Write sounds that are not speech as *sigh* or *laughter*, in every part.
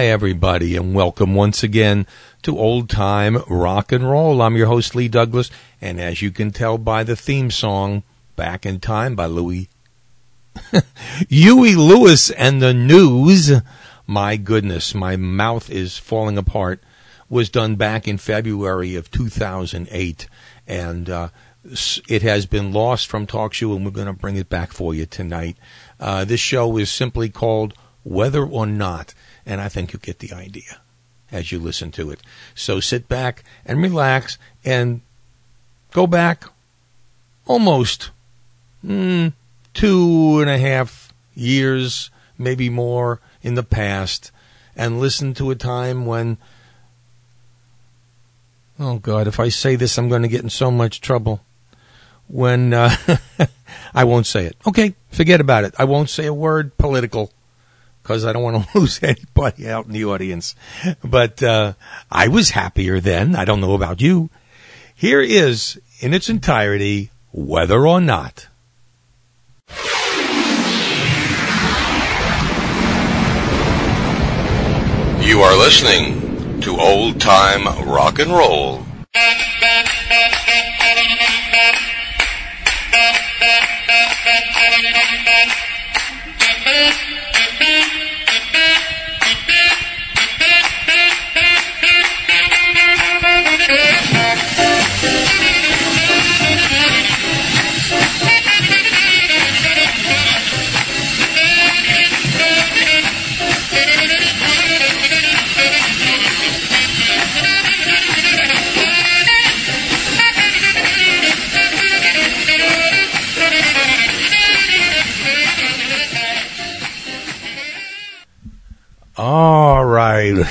Hi, everybody, and welcome once again to Old Time Rock and Roll. I'm your host, Lee Douglas, and as you can tell by the theme song, Back in Time by Louis *laughs* Huey Lewis and the News. My goodness, my mouth is falling apart. Was done back in February of 2008, and uh, it has been lost from TalkShoe, and we're going to bring it back for you tonight. Uh, this show is simply called Weather or Not, and I think you'll get the idea as you listen to it. So sit back and relax and go back almost mm, two and a half years, maybe more, in the past, and listen to a time when. Oh God! If I say this, I'm going to get in so much trouble. When uh, *laughs* I won't say it. Okay, forget about it. I won't say a word political because I don't want to *laughs* lose anybody out in the audience. But uh, I was happier then. I don't know about you. Here is, in its entirety, weather or not. You are listening to Old Time Rock and Roll. All right.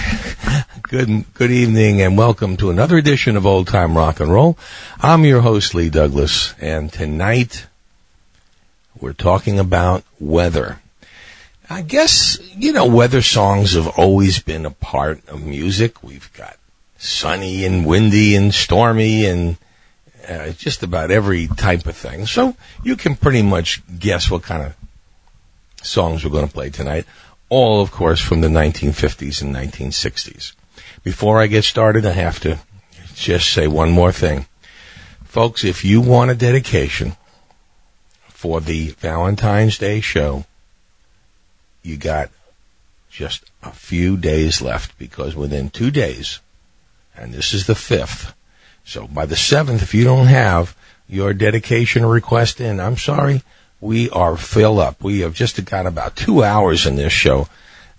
Good good evening and welcome to another edition of Old Time Rock and Roll. I'm your host Lee Douglas and tonight we're talking about weather. I guess, you know, weather songs have always been a part of music. We've got sunny and windy and stormy and uh, just about every type of thing. So you can pretty much guess what kind of songs we're going to play tonight. All, of course, from the 1950s and 1960s. Before I get started, I have to just say one more thing. Folks, if you want a dedication for the Valentine's Day show, you got just a few days left because within two days, and this is the fifth, so by the seventh, if you don't have your dedication request in, I'm sorry, we are filled up. We have just got about two hours in this show.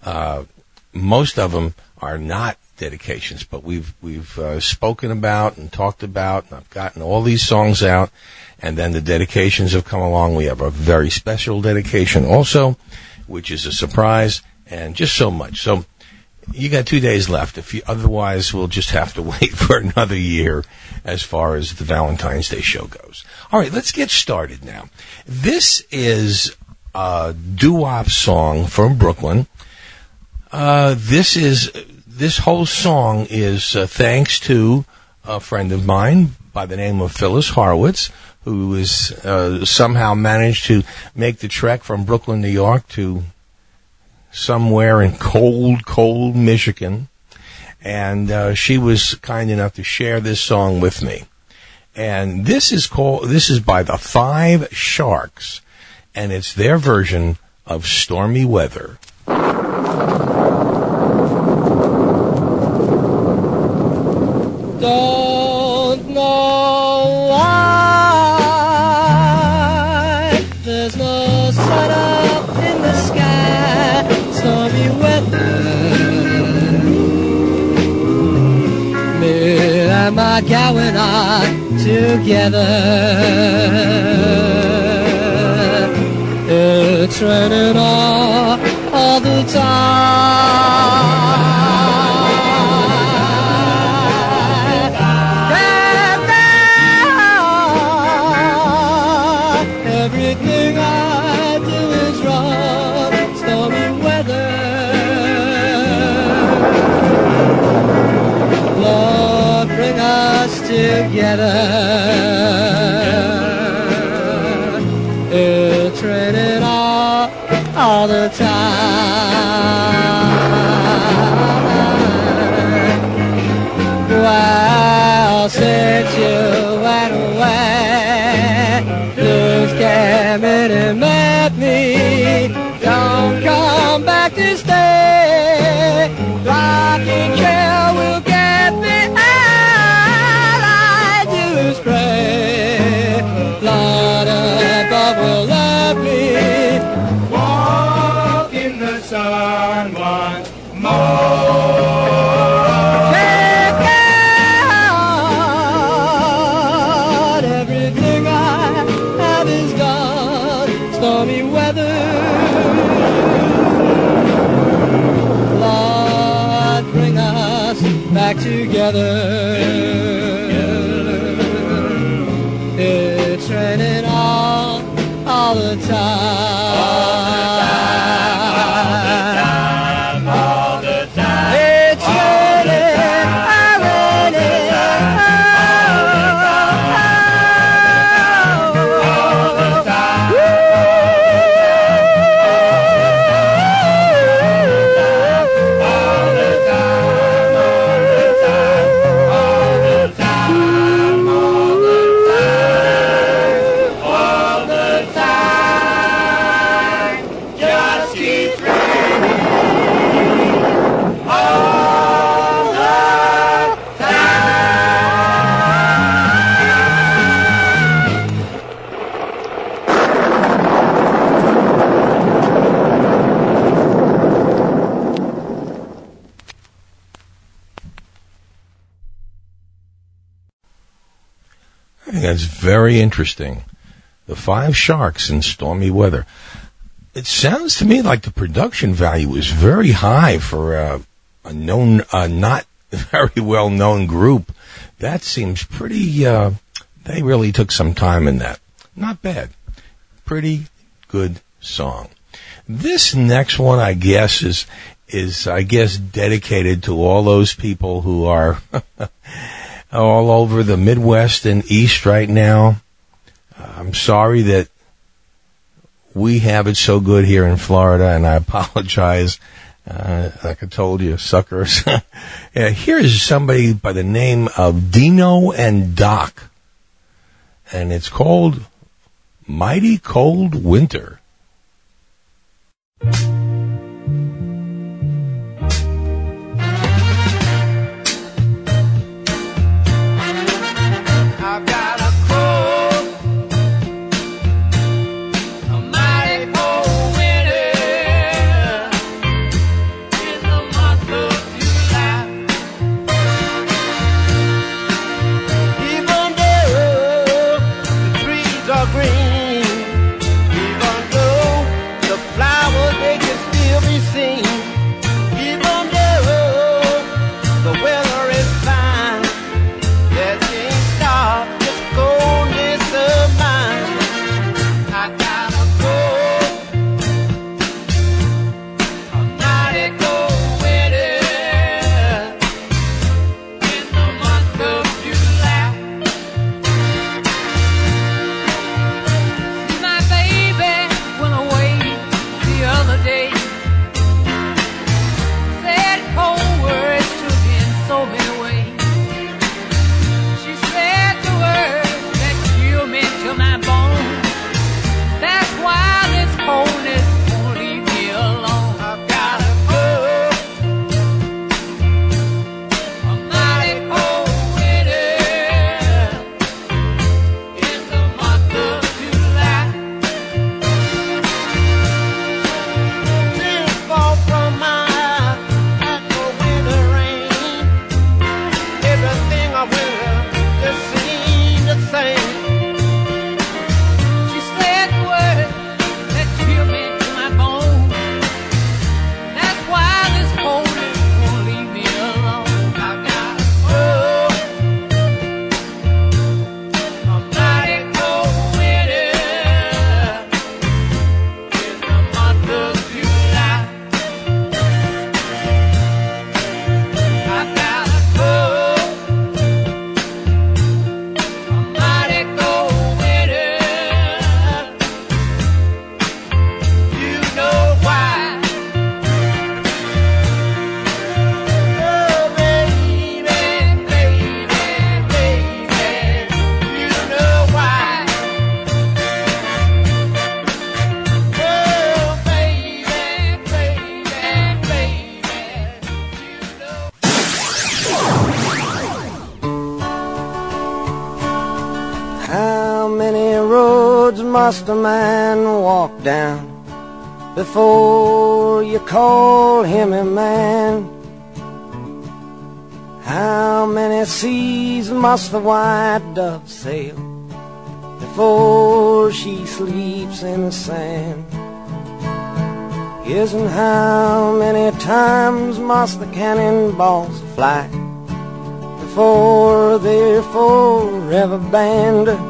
Uh, most of them are not dedications, but we've we've uh, spoken about and talked about, and I've gotten all these songs out, and then the dedications have come along. We have a very special dedication also, which is a surprise, and just so much. So you got two days left. If you, otherwise, we'll just have to *laughs* wait for another year as far as the Valentine's Day show goes. All right, let's get started now. This is a doo-wop song from Brooklyn. Uh, this is this whole song is uh, thanks to a friend of mine by the name of Phyllis Horowitz, who uh, somehow managed to make the trek from Brooklyn, New York, to somewhere in cold, cold Michigan, and uh, she was kind enough to share this song with me. And this is called this is by the Five Sharps, and it's their version of Stormy Weather. Don't my gal went on together. It's raining all, very interesting. The five sharps in stormy weather. It sounds to me like the production value is very high for a, a known, uh, not *laughs* very well known group. That seems pretty, uh, they really took some time in that. Not bad. Pretty good song. This next one, I guess, is, is, I guess, dedicated to all those people who are *laughs* all over the Midwest and East right now. I'm sorry that we have it so good here in Florida, and I *laughs* apologize. Uh, like I told you, suckers. *laughs* yeah, here is somebody by the name of Dino and Doc, and it's called Mighty Cold Winter. Must a man walk down before you call him a man? How many seas must the white dove sail before she sleeps in the sand? Isn't how many times must the cannonballs fly before they're forever banned.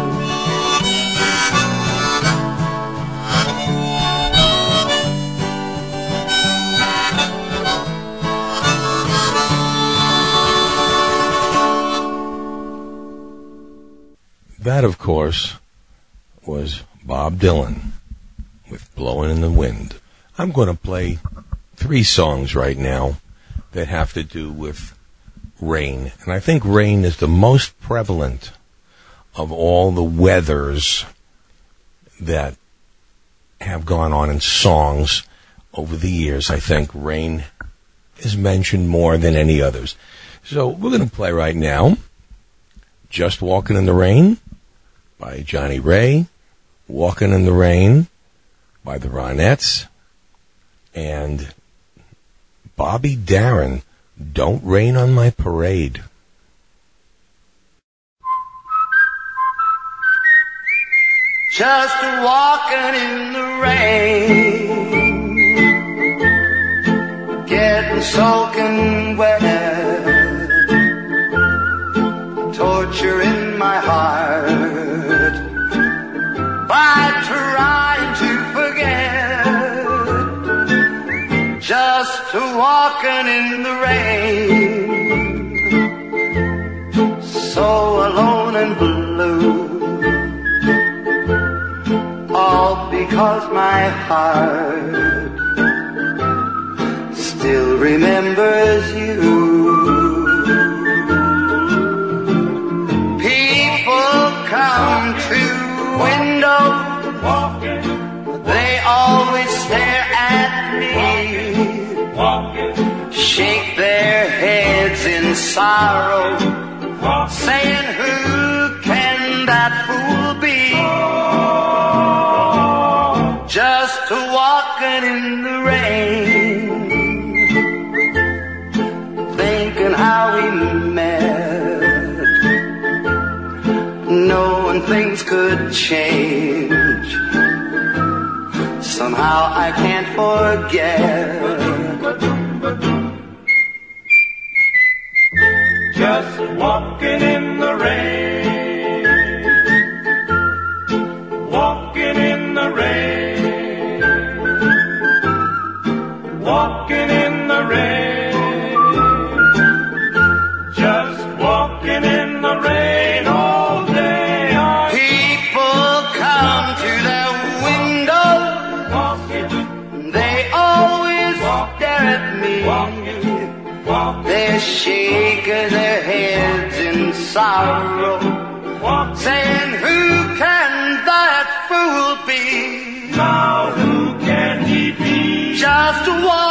That, of course, was Bob Dylan with Blowing in the Wind. I'm going to play three songs right now that have to do with rain. And I think rain is the most prevalent of all the weathers that have gone on in songs over the years. I think rain is mentioned more than any others. So we're going to play right now Just Walking in the Rain by Johnnie Ray, Walking in the Rain by the Ronettes, and Bobby Darin, Don't Rain on My Parade. Just walking in the rain, getting soaking wet, torture in my heart by trying to forget. Just to walking in the rain, so alone and blue all because my heart still remembers you. People come to window, they always stare at me, shake their heads in sorrow, saying, Who can that fool change. Somehow I can't forget. Just walking in the rain. Walking in the rain. Walking in the rain. Just walking in the rain they're shaking their heads in sorrow, saying, Who can that fool be? Now, who can he be? Just one.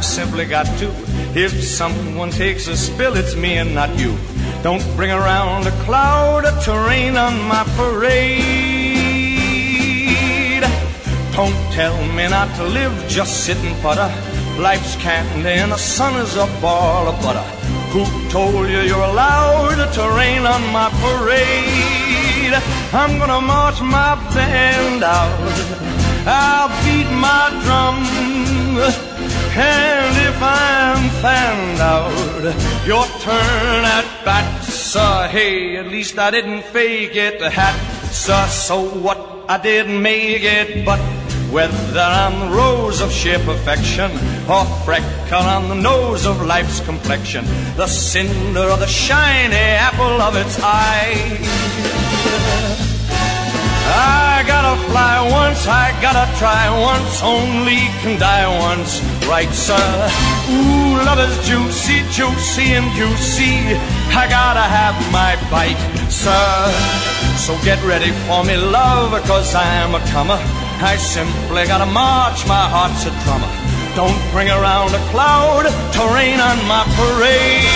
I've simply got to. If someone takes a spill, it's me and not you. Don't bring around a cloud of terrain on my parade. Don't tell me not to live, just sit and putter. Life's candy and the sun is a ball of butter. Who told you you're allowed to terrain on my parade? I'm gonna march my band out. I'll beat my drum. And if I'm found out, your turn at bat, sir. Hey, at least I didn't fake it, the hat, sir. So what? I didn't make it, but whether I'm the rose of sheer perfection or freckle on the nose of life's complexion, the cinder or the shiny apple of its eye. I gotta fly once, I gotta try once, only can die once, right, sir? Ooh, love is juicy, juicy and juicy. I gotta have my bite, sir. So get ready for me, love, cause I'm a comer. I simply gotta march, my heart's a drummer. Don't bring around a cloud to rain on my parade.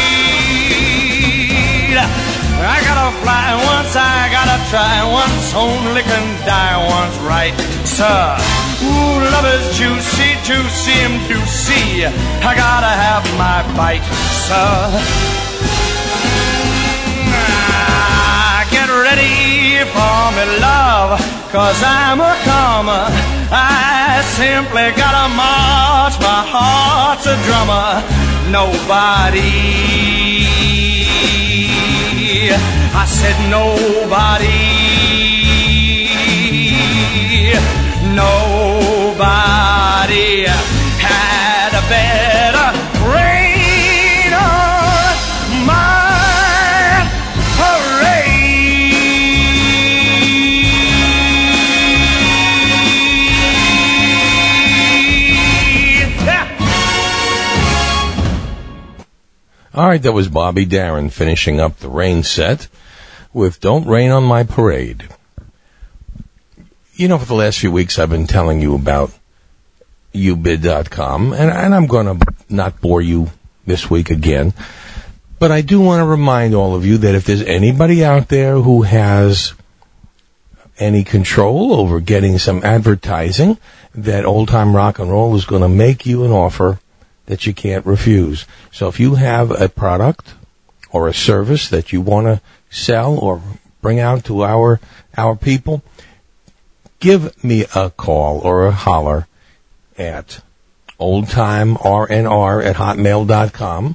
I gotta fly once, I gotta try once, only can die once, right, sir? Ooh, love is juicy, juicy and juicy. I gotta have my bite, sir. Ah, Get ready for me, love, cause I'm a comer. I simply gotta march, my heart's a drummer. Nobody, I said nobody, nobody had a better rain on my parade. All right, that was Bobby Darin finishing up the rain set with Don't Rain on My Parade. You know, for the last few weeks, I've been telling you about ubid.com, and, and I'm going to not bore you this week again, but I do want to remind all of you that if there's anybody out there who has any control over getting some advertising, that old time rock and roll is going to make you an offer that you can't refuse. So if you have a product or a service that you want to sell or bring out to our our people, give me a call or a holler at oldtimernr at hotmail.com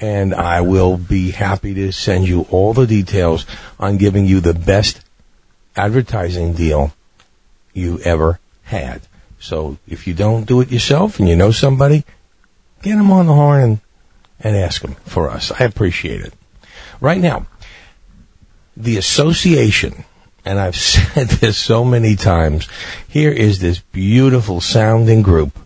and I will be happy to send you all the details on giving you the best advertising deal you ever had. So if you don't do it yourself and you know somebody, get them on the horn and, and ask them for us. I appreciate it. Right now, the association, and I've *laughs* said this so many times, here is this beautiful sounding group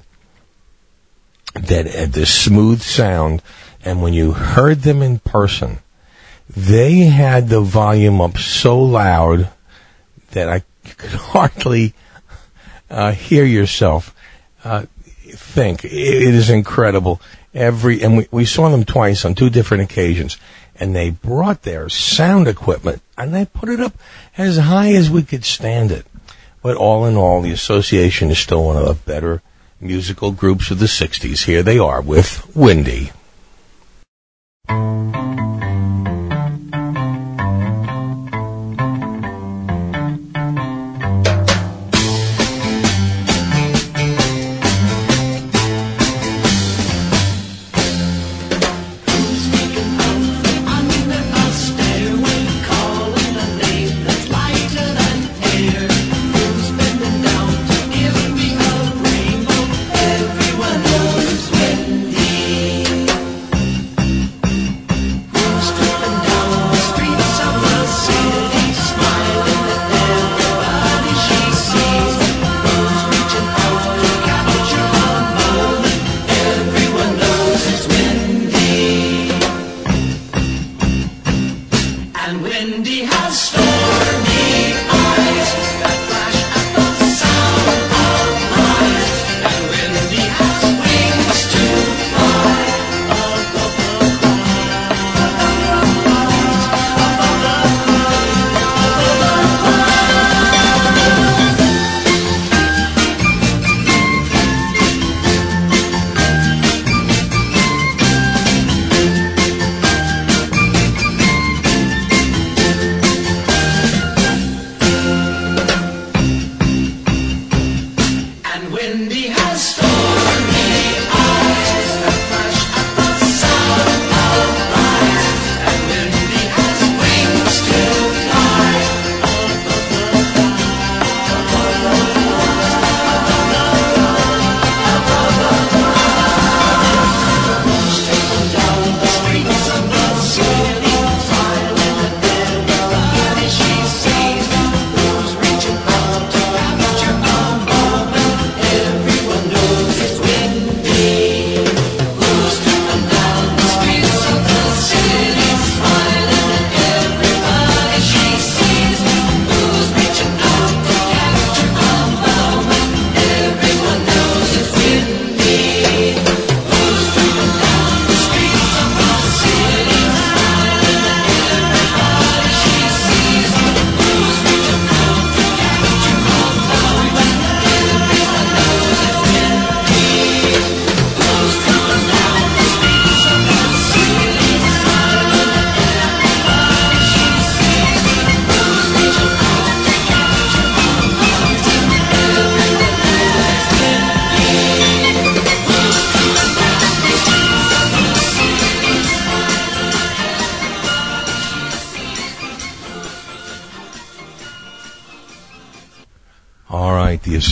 that had this smooth sound, and when you heard them in person, they had the volume up so loud that I could *laughs* hardly uh, hear yourself uh, think. It it is incredible. Every and we, we saw them twice on two different occasions, and they brought their sound equipment and they put it up as high as we could stand it. But all in all, the association is still one of the better musical groups of the '60s. Here they are with Windy.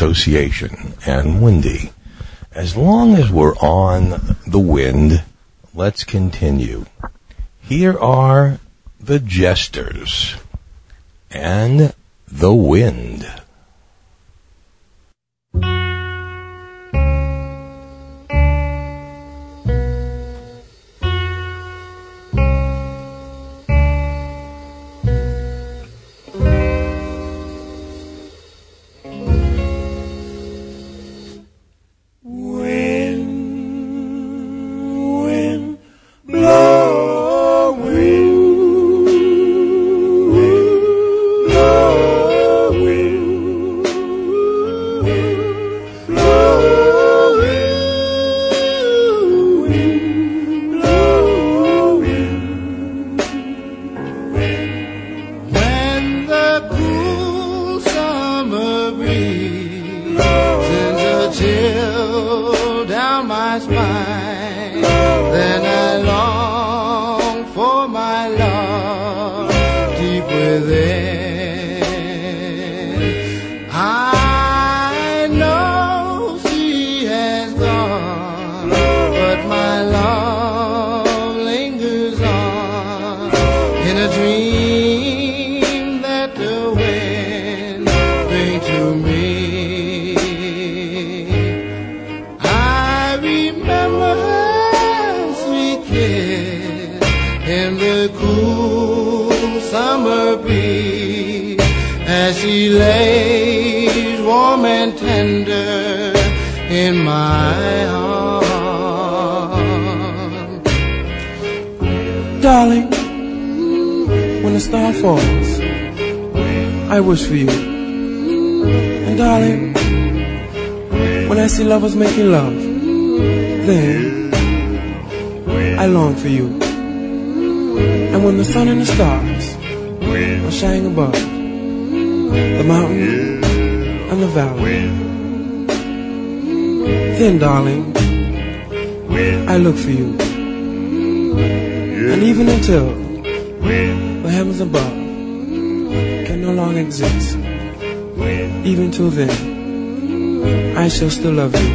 Association and windy. As long as we're on the wind, let's continue. Here are the jesters and the wind. Still love you.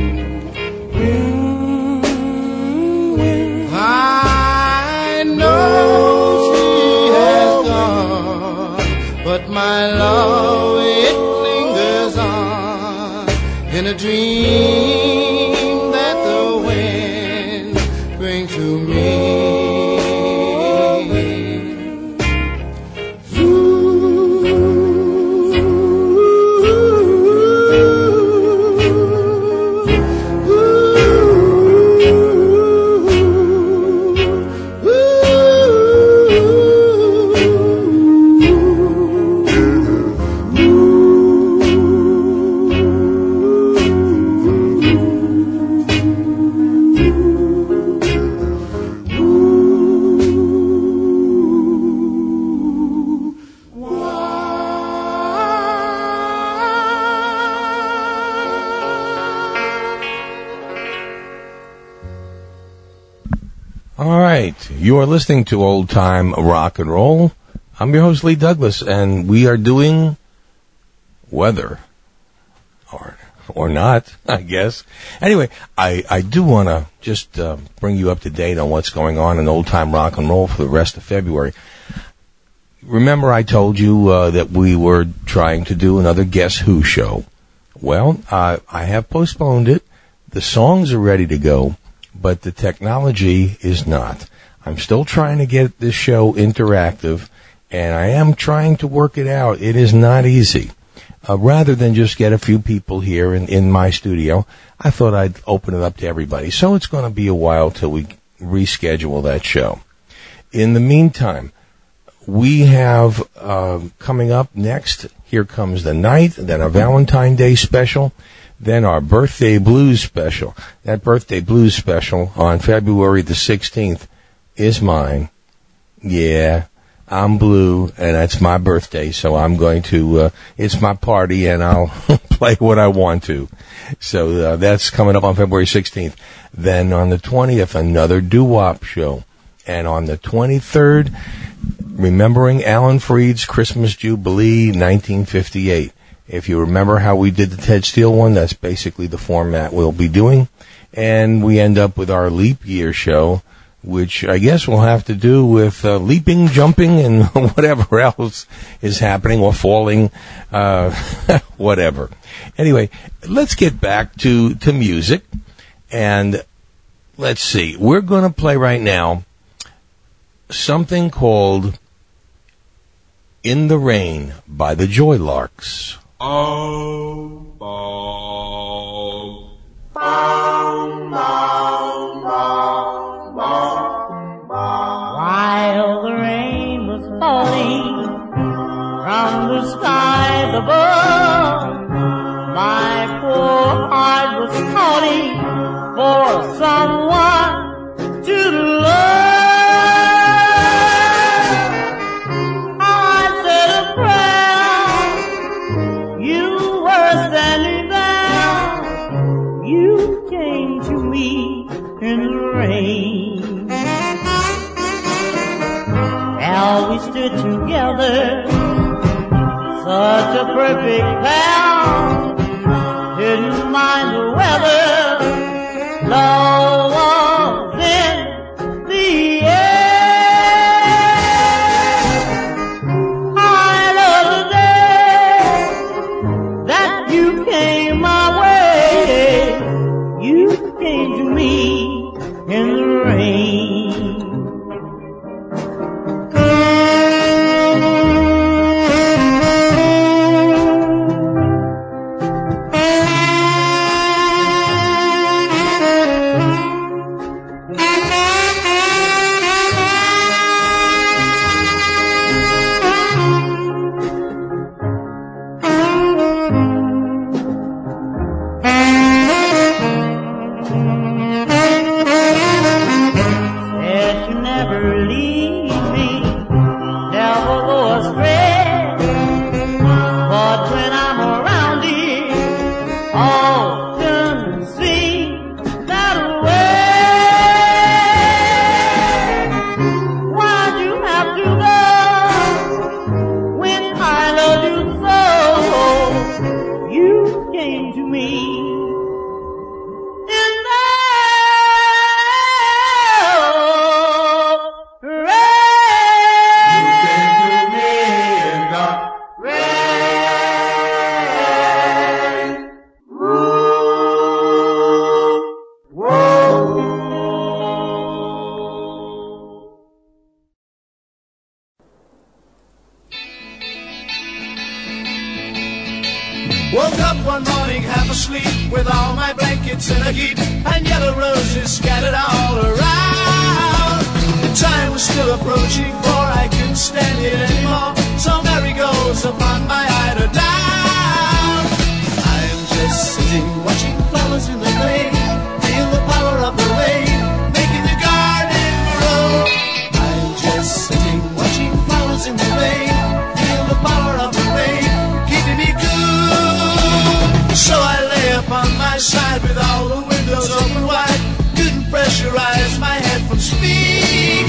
You are listening to Old Time Rock and Roll. I'm your host Lee Douglas, and we are doing weather, or or not, *laughs* I guess. Anyway, I I do want to just uh, bring you up to date on what's going on in Old Time Rock and Roll for the rest of February. Remember, I told you uh, that we were trying to do another Guess Who show. Well, uh, I have postponed it. The songs are ready to go, but the technology is not. I'm still trying to get this show interactive, and I am trying to work it out. It is not easy. Uh, rather than just get a few people here in, in my studio, I thought I'd open it up to everybody. So it's going to be a while till we reschedule that show. In the meantime, we have uh, coming up next. Here comes the night, then a Valentine Day special, then our birthday blues special. That birthday blues special on February the 16th is mine. Yeah, I'm blue, and it's my birthday, so I'm going to. Uh, it's my party, and I'll *laughs* play what I want to. So uh, that's coming up on February 16th. Then on the 20th, another doo wop show, and on the 23rd, remembering Alan Freed's Christmas Jubilee 1958. If you remember how we did the Ted Steele one, that's basically the format we'll be doing, and we end up with our leap year show which I guess will have to do with uh, leaping, jumping, and *laughs* whatever else is happening or falling, uh, *laughs* whatever. Anyway, let's get back to, to music and let's see. We're going to play right now something called In the Rain by the Joylarks. Oh, bow, bow, bow, bow, bow. From the skies above, my poor heart was calling for someone. side with all the windows open wide. Couldn't pressurize my head from speaking.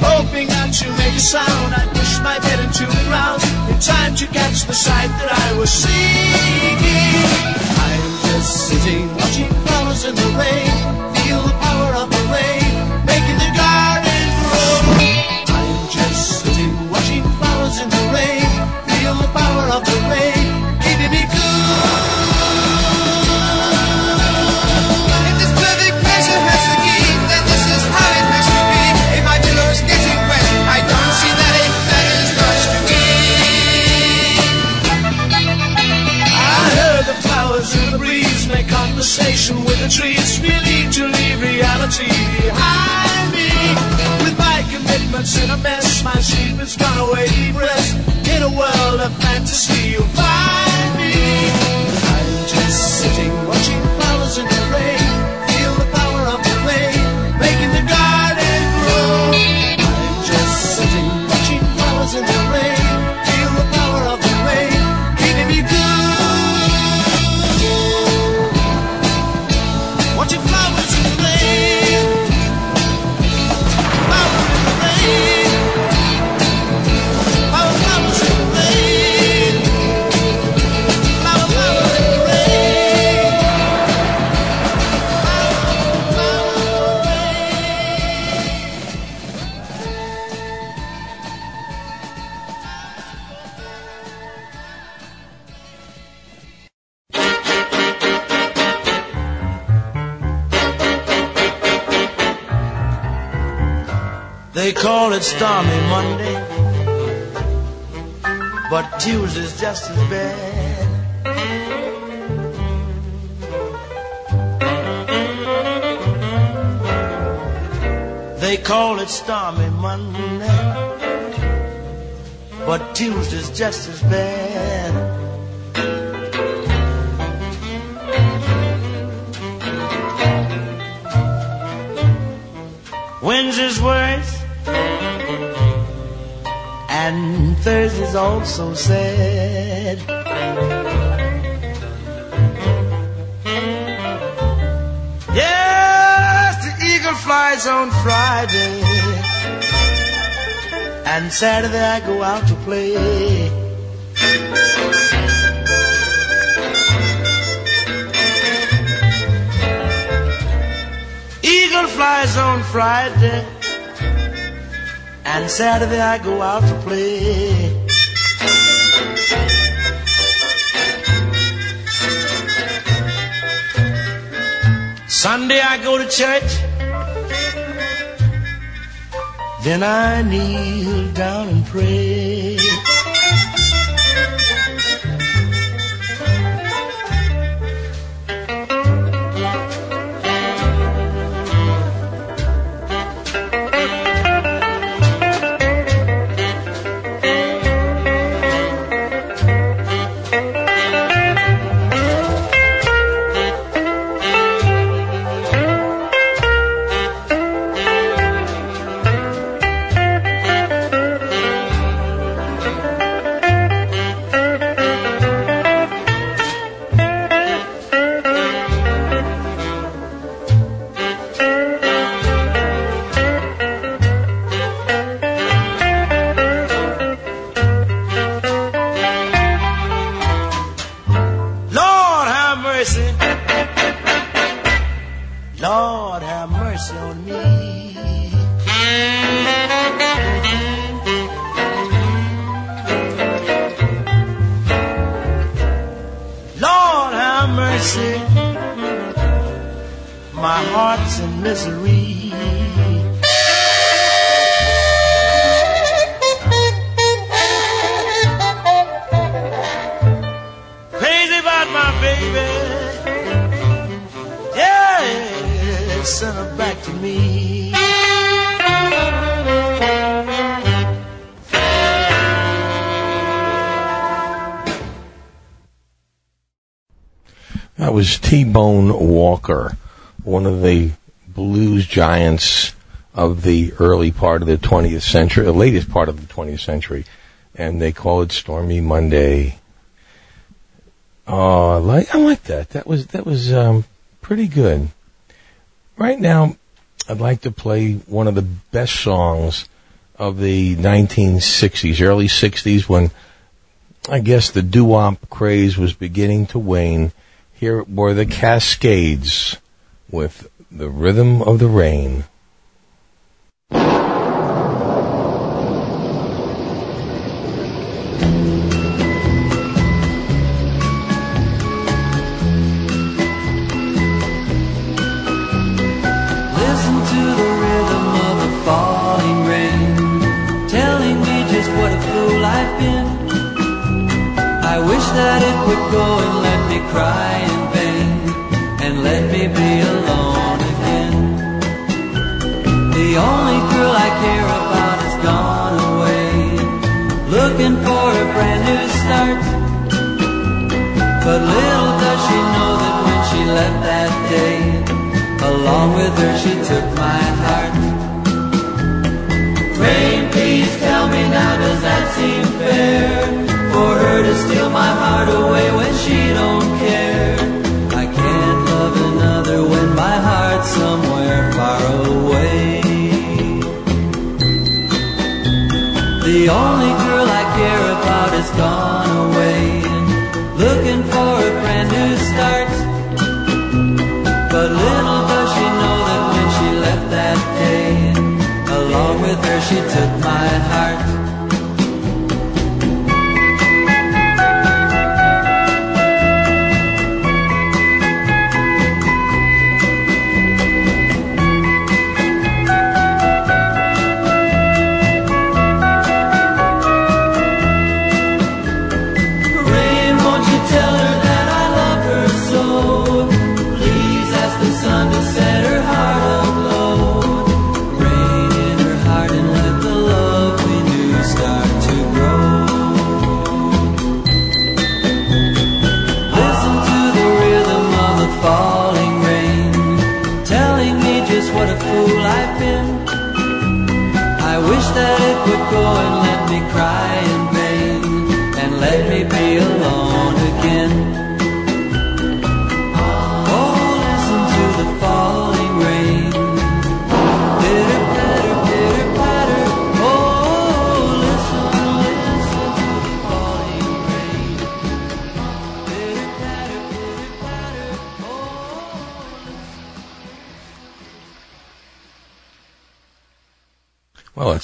Hoping not to make a sound, I pushed my head into the ground in time to catch the sight that I was seeking. I'm just sitting watching flowers in the rain poverty behind me. With my commitments in a mess, my sleep has gone away rest. In a world of fantasy, you'll find. They call it stormy Monday, but Tuesday's just as bad. They call it stormy Monday, but Tuesday's just as bad. Wednesday's worse, Thursday's also sad. Yes, the eagle flies on Friday, and Saturday I go out to play. Eagle flies on Friday, and Saturday I go out to play. Sunday I go to church, then I kneel down and pray. T Bone Walker, one of the blues giants of the early part of the 20th century, the latest part of the 20th century, and they call it Stormy Monday. Oh, I like I like that. That was that was um, pretty good. Right now, I'd like to play one of the best songs of the 1960s, early 60s, when I guess the doo-wop craze was beginning to wane. Here were the Cascades with the rhythm of the rain.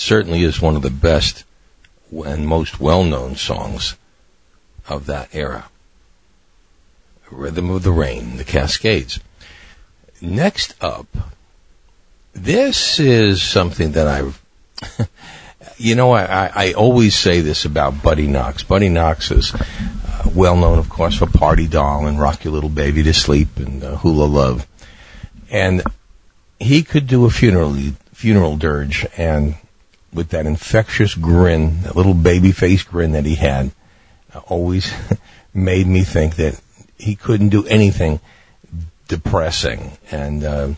Certainly is one of the best and most well-known songs of that era. Rhythm of the Rain, the Cascades. Next up, this is something that I've, *laughs* you know, I, I, I always say this about Buddy Knox. Buddy Knox is uh, well known, of course, for Party Doll and Rock Your Little Baby to Sleep and uh, Hula Love. And he could do a funeral funeral dirge and with that infectious grin, that little baby face grin that he had, uh, always *laughs* made me think that he couldn't do anything depressing. And uh,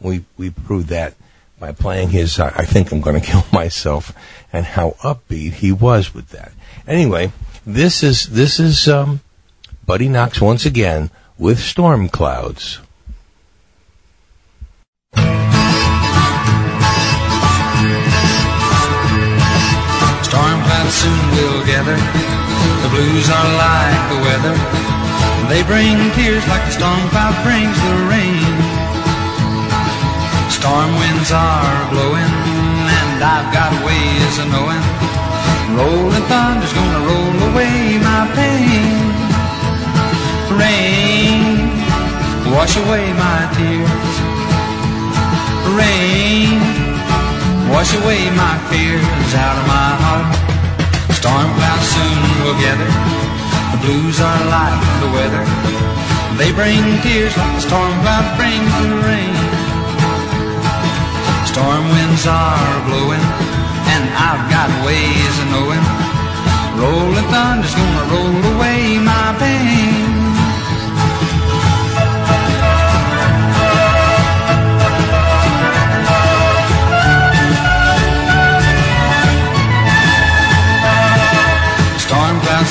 we we proved that by playing his I think I'm going to kill myself and how upbeat he was with that. Anyway, this is this is um, Buddy Knox once again with Storm Clouds. Soon will gather. The blues are like the weather. They bring tears like the storm cloud brings the rain. Storm winds are blowing, and I've got ways of knowing. Rolling thunder's gonna roll away my pain. Rain, wash away my tears. Rain, wash away my fears out of my heart. Storm clouds soon will gather. The blues are like the weather. They bring tears like the storm cloud brings the rain. Storm winds are blowing, and I've got ways of knowing. Rolling thunder's gonna roll away my pain.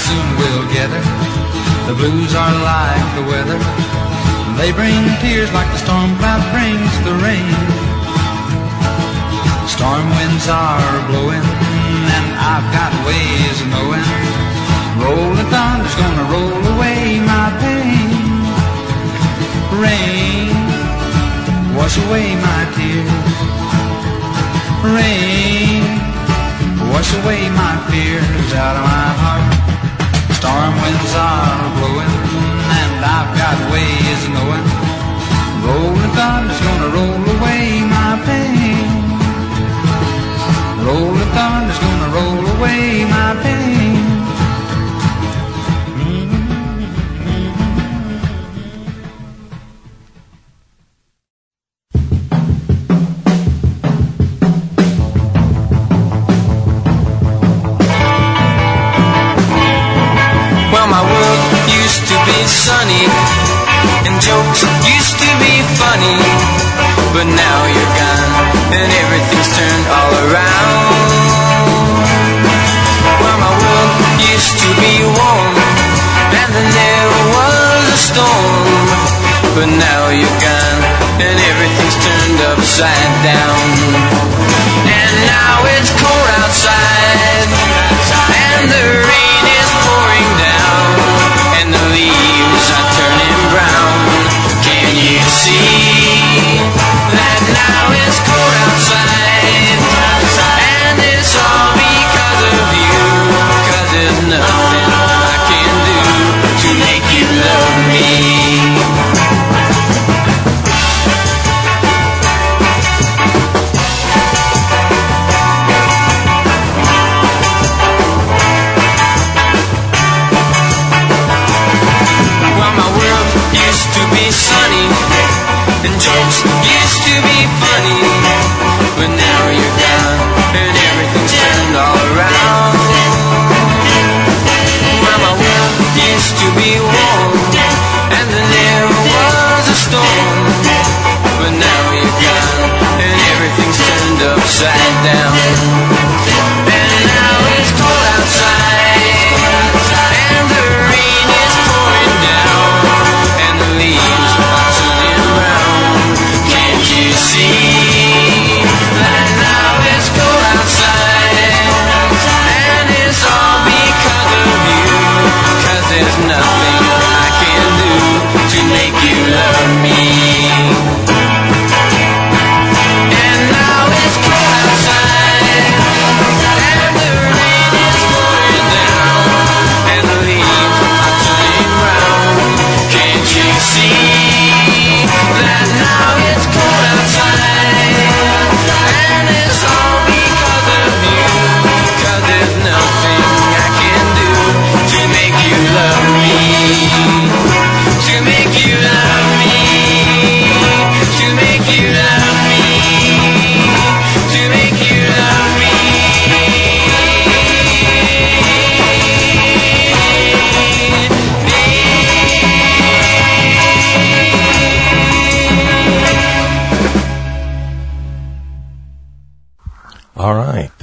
Soon will gather. The blues are like the weather. They bring tears like the storm cloud brings the rain. Storm winds are blowing, and I've got ways of knowing. Rolling thunder's gonna roll away my pain. Rain, wash away my tears. Rain, wash away my fears out of my heart. Storm winds are blowing, and I've got ways of knowing. Rolling thunder's gonna roll away my pain. Rolling thunder's gonna roll away my pain. Upside down.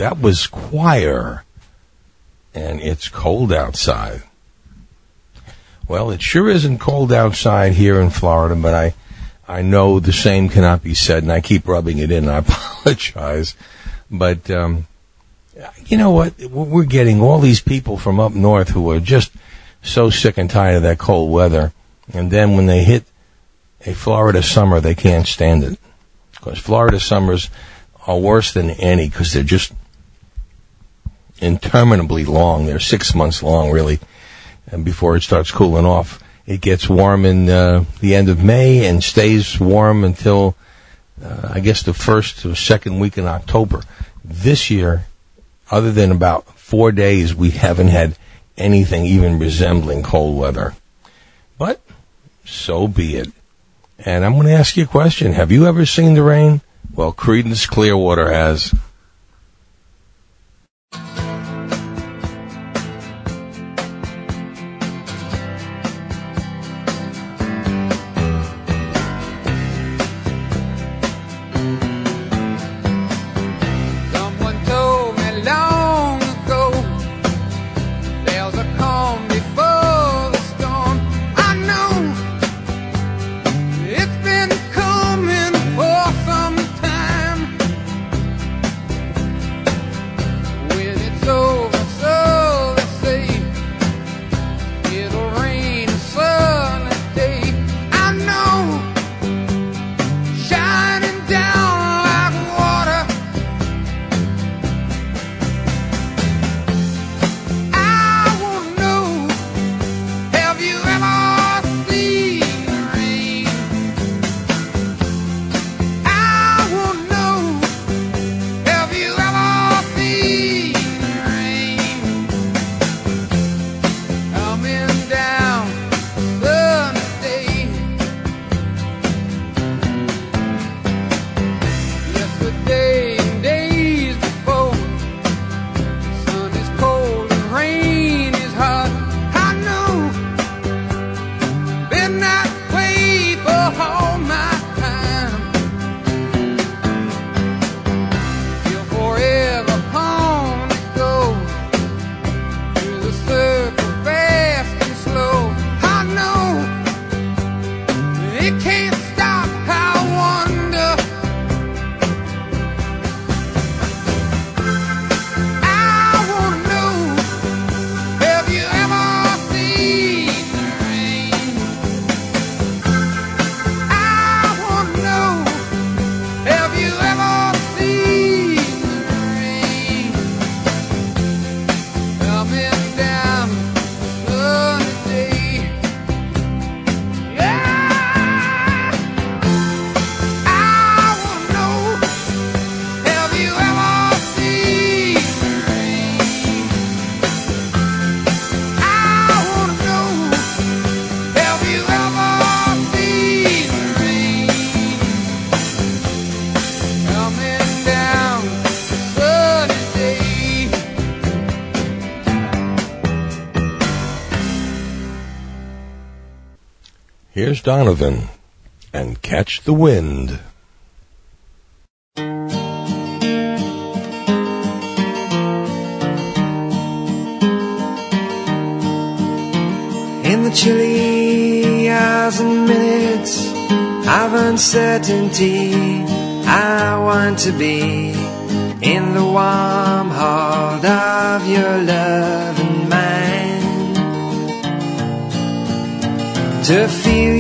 That was Choir, and it's cold outside. Well, it sure isn't cold outside here in Florida, but I, I know the same cannot be said, and I keep rubbing it in. I *laughs* apologize, but um, you know what? We're getting all these people from up north who are just so sick and tired of that cold weather, and then when they hit a Florida summer, they can't stand it because Florida summers are worse than any because they're just interminably long. They're six months long, really, and before it starts cooling off, it gets warm in uh, the end of May and stays warm until uh, I guess the first or second week in October. This year, other than about four days, we haven't had anything even resembling cold weather. But so be it. And I'm going to ask you a question. Have you ever seen the rain? Well, Creedence Clearwater has. Here's Donovan and Catch the Wind. In the chilly hours and minutes of uncertainty, I want to be in the warm hold of your love and mine. To feel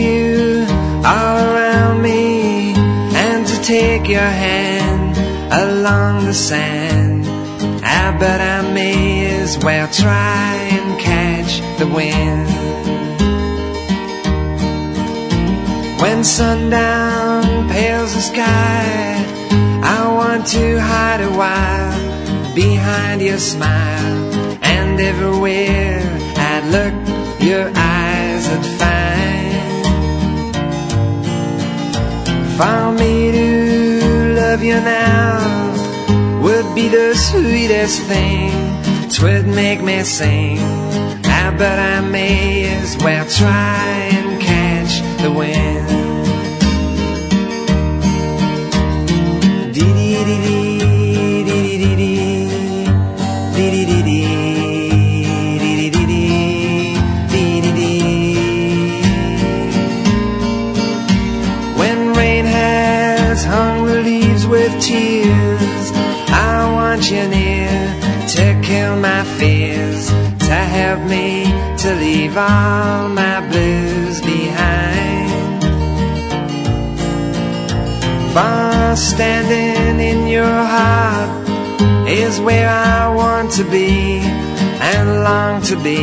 along the sand. I bet I may as well try and catch the wind. When sundown pales the sky, I want to hide a while behind your smile. And everywhere I look, your eyes would find. For me you now would be the sweetest thing. Twould make me sing. Ah, I bet I may as well try and catch the wind. tears. I want you near to kill my fears, to help me to leave all my blues behind. For standing in your heart is where I want to be and long to be.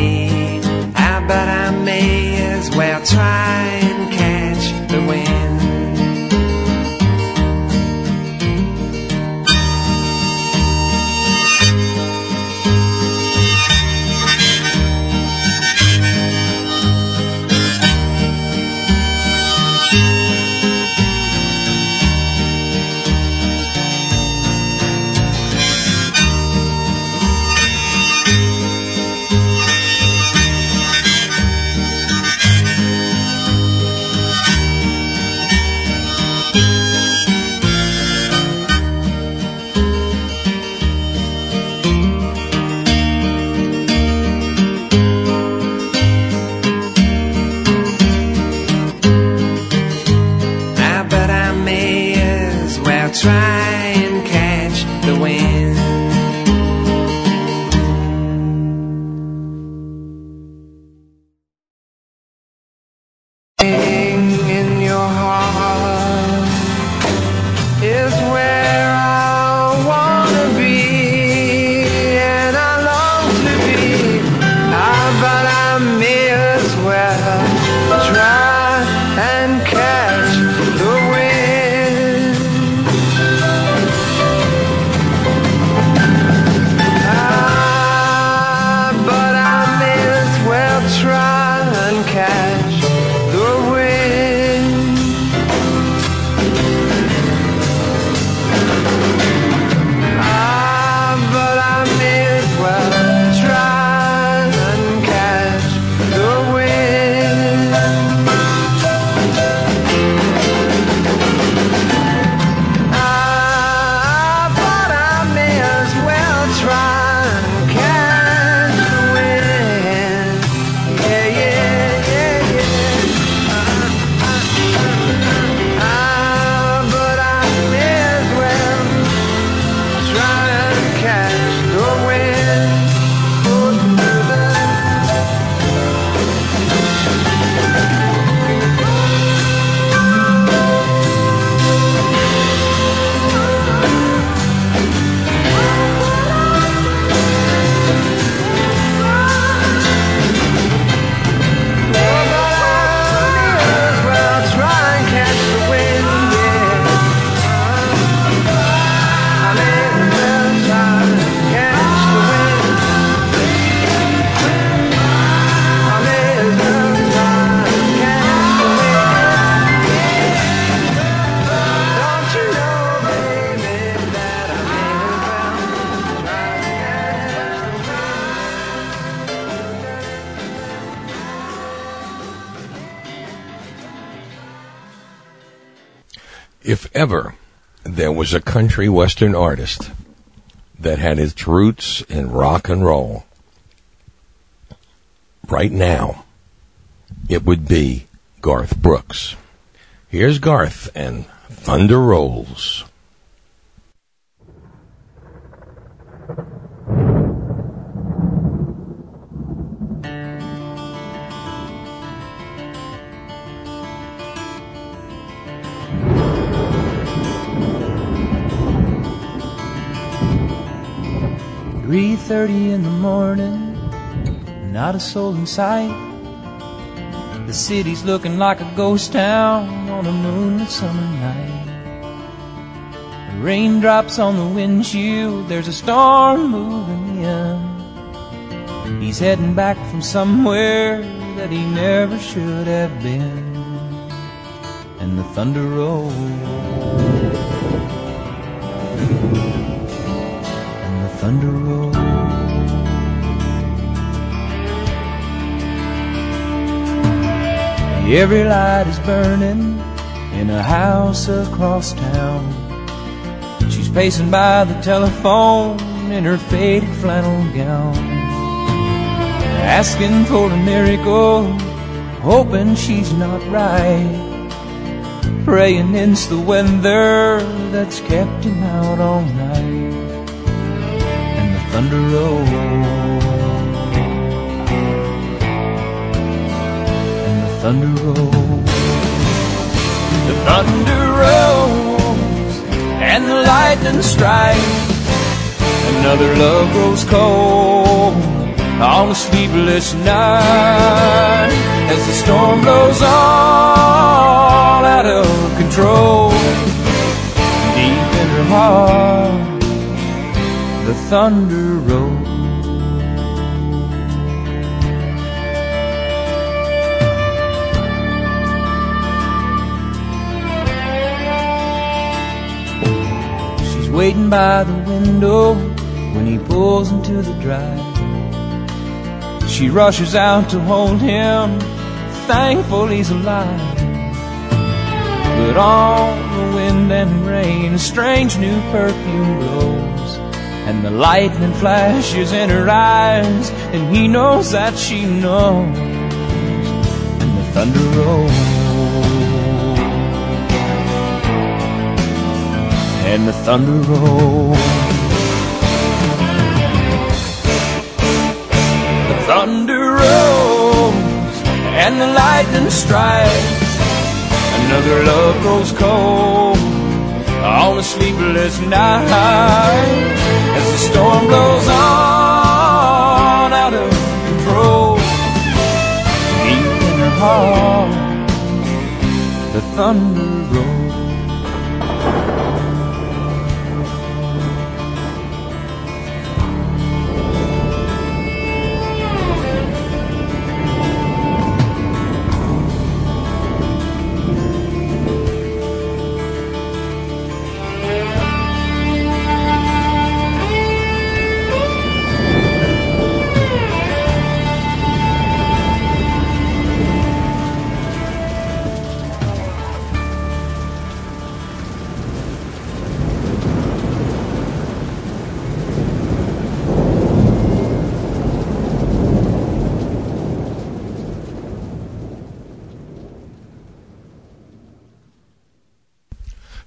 I bet I may as well try and catch. Was a country western artist that had its roots in rock and roll, right now, it would be Garth Brooks. Here's Garth and Thunder Rolls. Three thirty in the morning, not a soul in sight. The city's looking like a ghost town on a moonlit summer night. Raindrops on the windshield, there's a storm moving in. He's heading back from somewhere that he never should have been. And the thunder rolls. Thunder rolls. Every light is burning in a house across town. She's pacing by the telephone in her faded flannel gown, asking for a miracle, hoping she's not right. Praying it's the weather that's kept him out all night. Thunder rolls, And the thunder rolls. The thunder rolls and the lightning strikes. Another love grows cold on a sleepless night as the storm blows on. The thunder rolls. She's waiting by the window when he pulls into the drive. She rushes out to hold him, thankful he's alive. But on the wind and rain, a strange new perfume blows. And the lightning flashes in her eyes, and he knows that she knows. And the thunder rolls. And the thunder rolls. The thunder rolls and the lightning strikes. Another love grows cold on a sleepless night as the storm blows on out of control. Deep in her heart, the thunder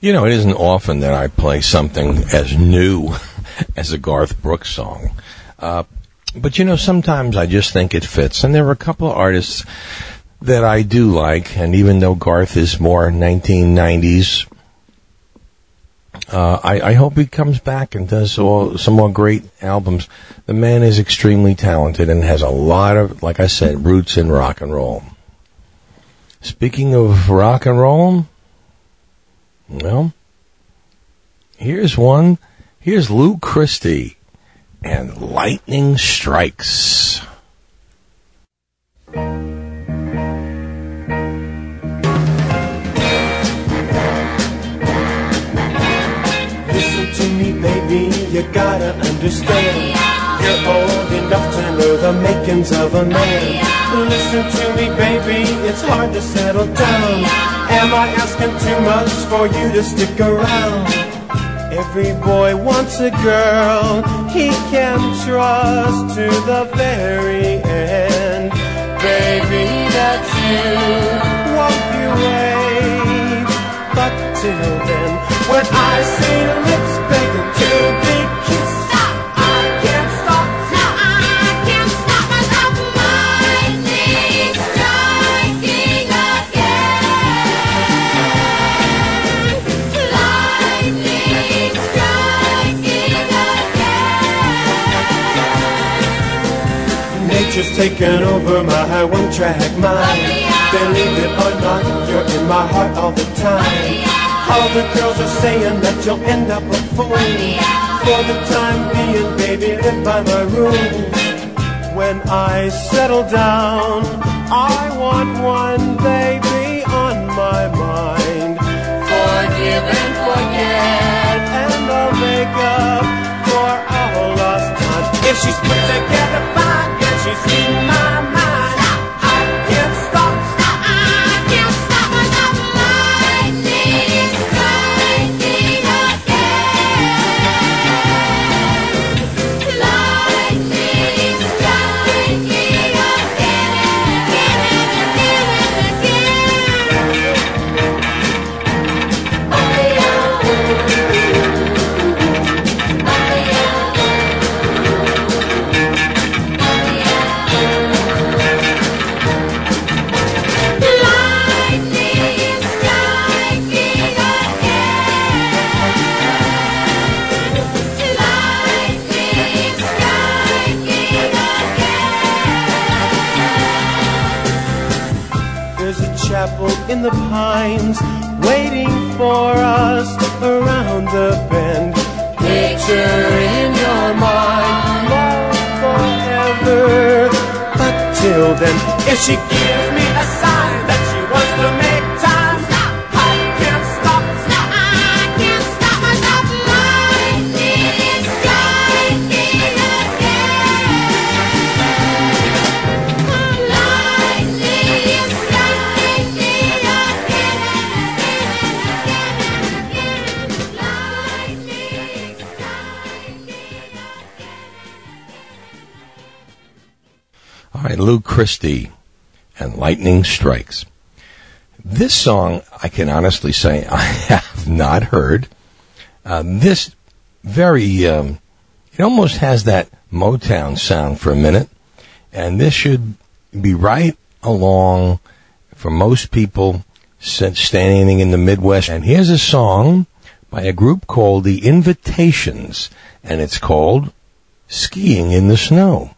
You know, it isn't often that I play something as new *laughs* as a Garth Brooks song. Uh, but you know, sometimes I just think it fits. And there are a couple of artists that I do like, and even though Garth is more 1990s, uh, I, I hope he comes back and does all, some more great albums. The man is extremely talented and has a lot of, like I said, roots in rock and roll. Speaking of rock and roll, well, here's one. Here's Lou Christie and Lightning Strikes. Listen to me, baby, you gotta understand. You're old enough to know the makings of a man. Listen to me, baby, it's hard to settle down. Am I asking too much for you to stick around? Every boy wants a girl he can trust to the very end. Baby, that's you. Won't you wait? But till then, when I see lips begging to be Nature's taken over my one-track mind. Believe it or not, you're in my heart all the time. All the girls are saying that you'll end up a fool. For the time being, baby, live by my rules. When I settle down, I want one baby on my mind. Forgive and forget, and I'll make up for all lost time. If she's put together she's in my. Waiting for us around the bend. Picture in your mind, love forever. But till then, if she gives Lou Christie and Lightning Strikes. This song, I can honestly say, *laughs* I have not heard. Uh, this very, um, it almost has that Motown sound for a minute, and this should be right along for most people since standing in the Midwest. And here's a song by a group called The Invitations, and it's called Skiing in the Snow.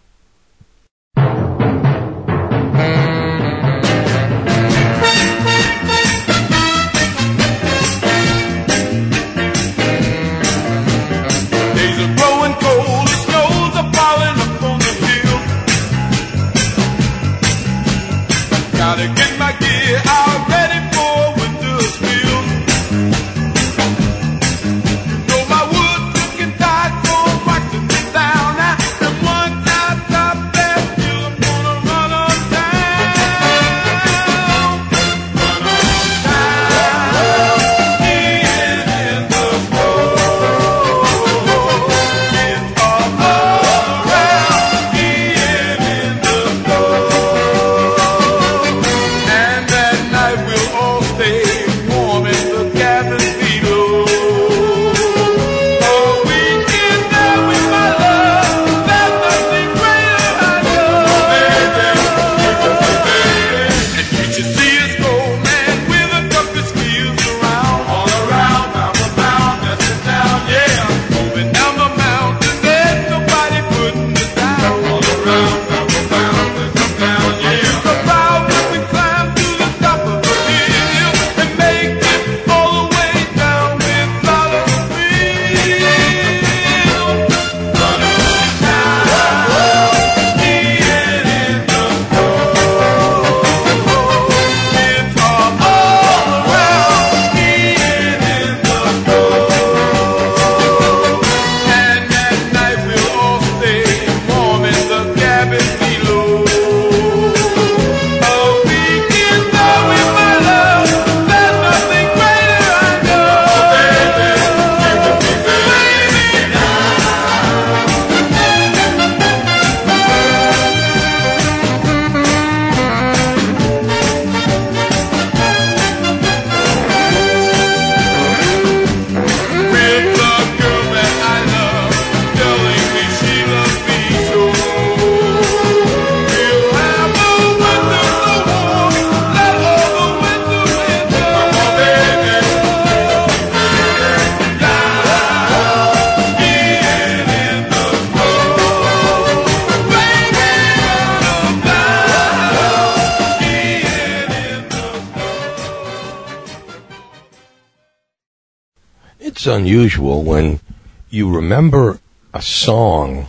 Unusual when you remember a song,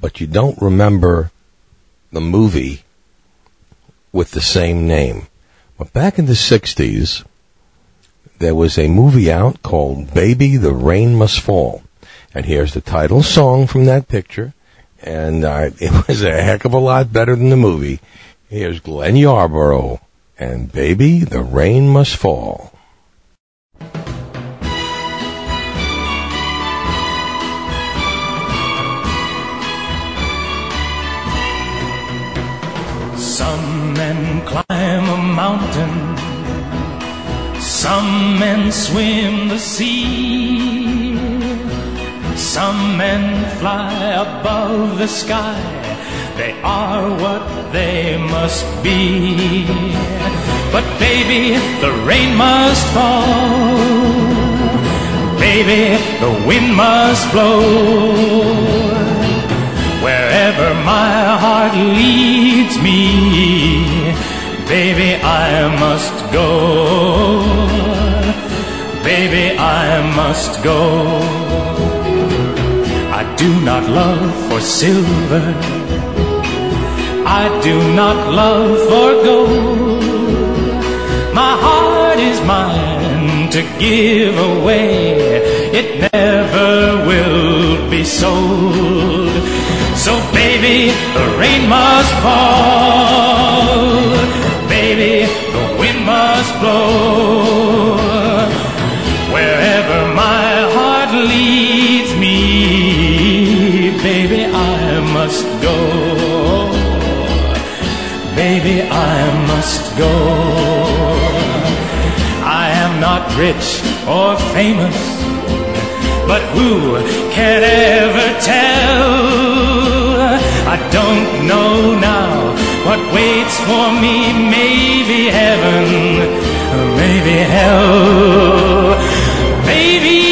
but you don't remember the movie with the same name. But back in the 60s, there was a movie out called Baby, the Rain Must Fall. And here's the title song from that picture. And uh, *laughs* it was a heck of a lot better than the movie. Here's Glenn Yarbrough and Baby, the Rain Must Fall. Some men climb a mountain, some men swim the sea, some men fly above the sky. They are what they must be. But baby, the rain must fall. Baby, the wind must blow. Wherever my heart leads me, Baby, I must go. Baby, I must go. I do not love for silver. I do not love for gold. My heart is mine to give away. It never will be sold. So baby, the rain must fall. Baby, the wind must blow. Wherever my heart leads me, baby, I must go. Baby, I must go. I am not rich or famous, but who can ever tell? I don't know now what waits for me. Maybe heaven, maybe hell. Baby,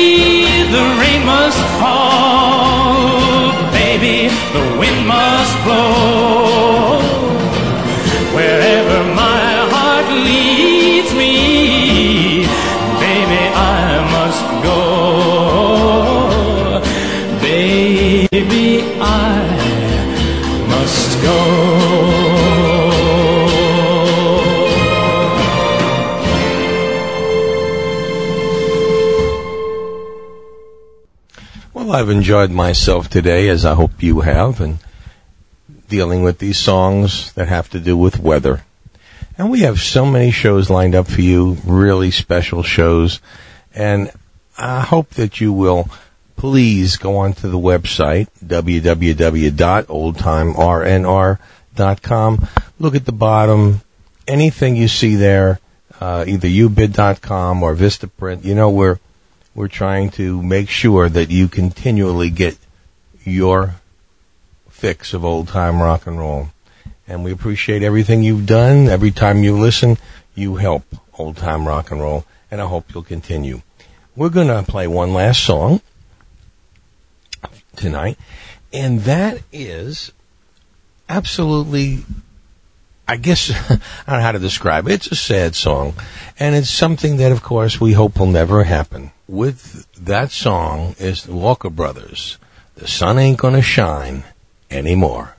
I've enjoyed myself today, as I hope you have, and dealing with these songs that have to do with weather. And we have so many shows lined up for you, really special shows. And I hope that you will please go onto the website, www.oldtimernr.com. Look at the bottom. Anything you see there, uh, either ubid.com or Vistaprint, you know, we're, we're trying to make sure that you continually get your fix of old time rock and roll. And we appreciate everything you've done. Every time you listen, you help old time rock and roll. And I hope you'll continue. We're going to play one last song tonight. And that is absolutely, I guess, *laughs* I don't know how to describe it. It's a sad song. And it's something that, of course, we hope will never happen. With that song is the Walker Brothers. The sun ain't gonna shine anymore.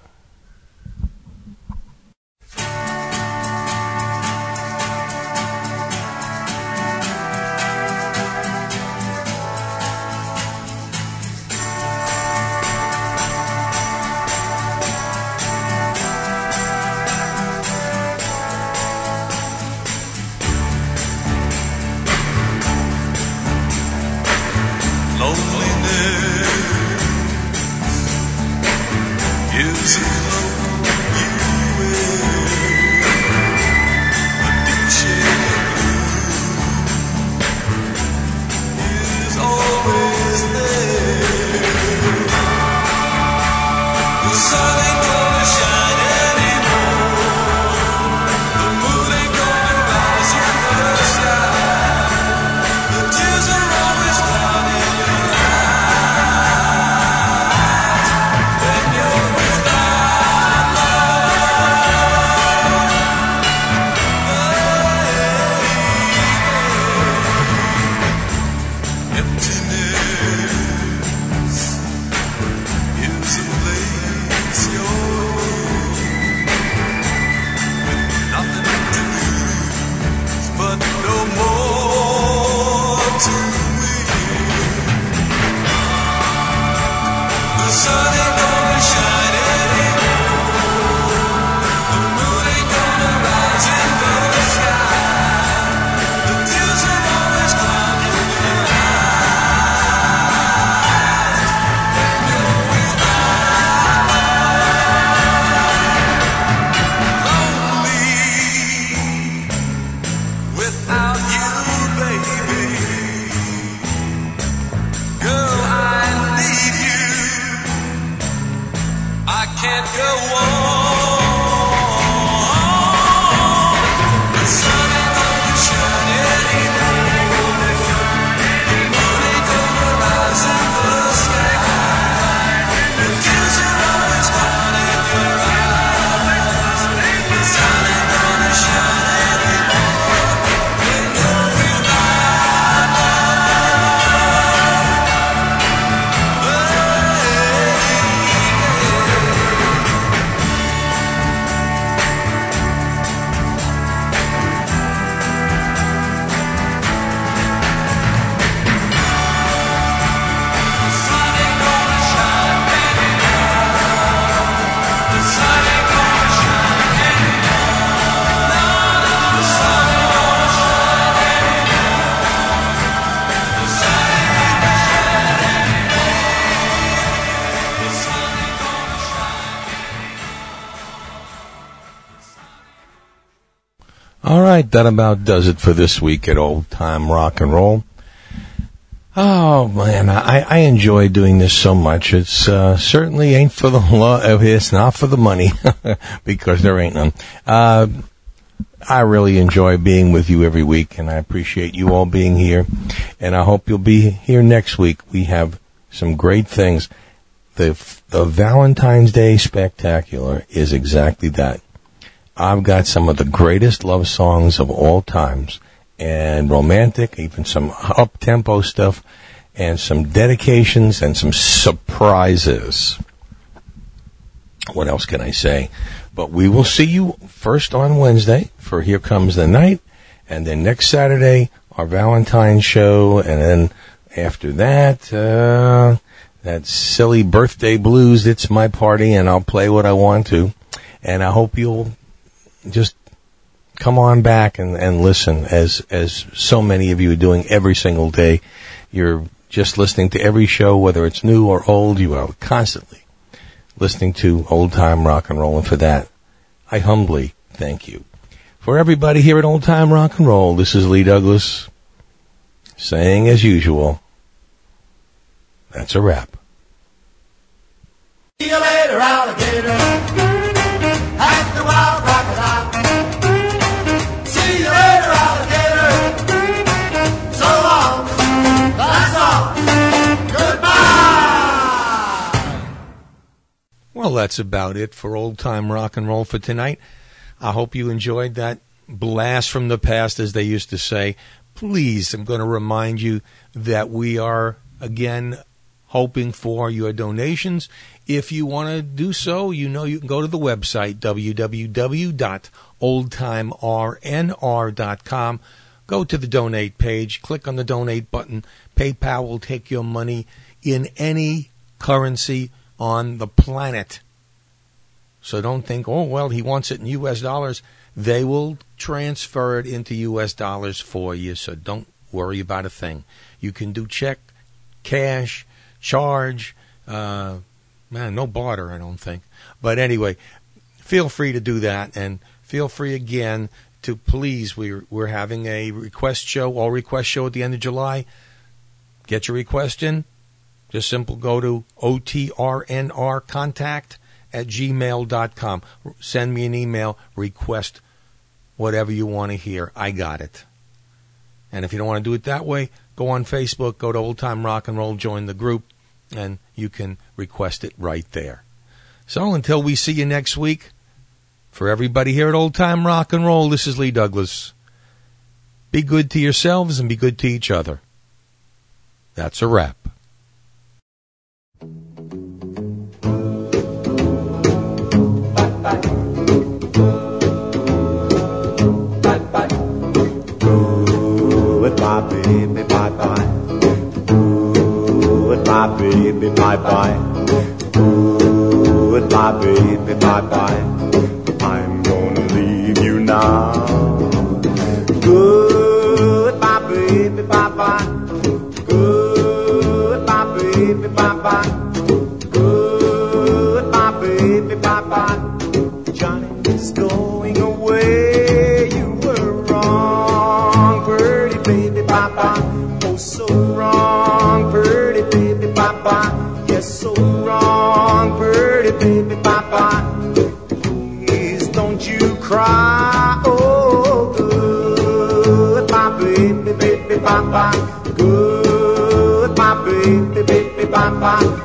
Right, that about does it for this week at Old Time Rock and Roll. Oh man, I, I enjoy doing this so much. It's uh, certainly ain't for the love. *laughs* It's not for the money *laughs* because there ain't none. Uh, I really enjoy being with you every week, and I appreciate you all being here. And I hope you'll be here next week. We have some great things. The the Valentine's Day Spectacular is exactly that. I've got some of the greatest love songs of all times and romantic, even some up tempo stuff and some dedications and some surprises. What else can I say? But we will see you first on Wednesday for Here Comes the Night and then next Saturday our Valentine's show and then after that, uh, that silly birthday blues, it's my party and I'll play what I want to. And I hope you'll just come on back and, and listen as as so many of you are doing every single day. You're just listening to every show, whether it's new or old. You are constantly listening to old time rock and roll, and for that, I humbly thank you. For everybody here at Old Time Rock and Roll, this is Lee Douglas saying as usual, that's a wrap. See you later, alligator. Well, that's about it for old time rock and roll for tonight. I hope you enjoyed that blast from the past, as they used to say. Please, I'm going to remind you that we are again hoping for your donations. If you want to do so, you know you can go to the website www.oldtimernr.com. Go to the donate page, click on the donate button. PayPal will take your money in any currency on the planet. So don't think, oh, well, he wants it in U.S. dollars. They will transfer it into U.S. dollars for you, so don't worry about a thing. You can do check, cash, charge, uh, man, no barter, I don't think. But anyway, feel free to do that, and feel free again to please. We're we're having a request show, all request show at the end of July. Get your request in. Just simple go to OTRNR contact at gmail.com. Send me an email, request whatever you want to hear. I got it. And if you don't want to do it that way, go on Facebook, go to Old Time Rock and Roll, join the group, and you can request it right there. So until we see you next week, for everybody here at Old Time Rock and Roll, this is Lee Douglas. Be good to yourselves and be good to each other. That's a wrap. My baby, bye bye. Ooh, my baby, bye bye. Ooh, my baby, bye bye. I'm gonna leave you now. Cry. Oh, good, my baby, baby, bye bye. Good, my baby, baby, bye bye.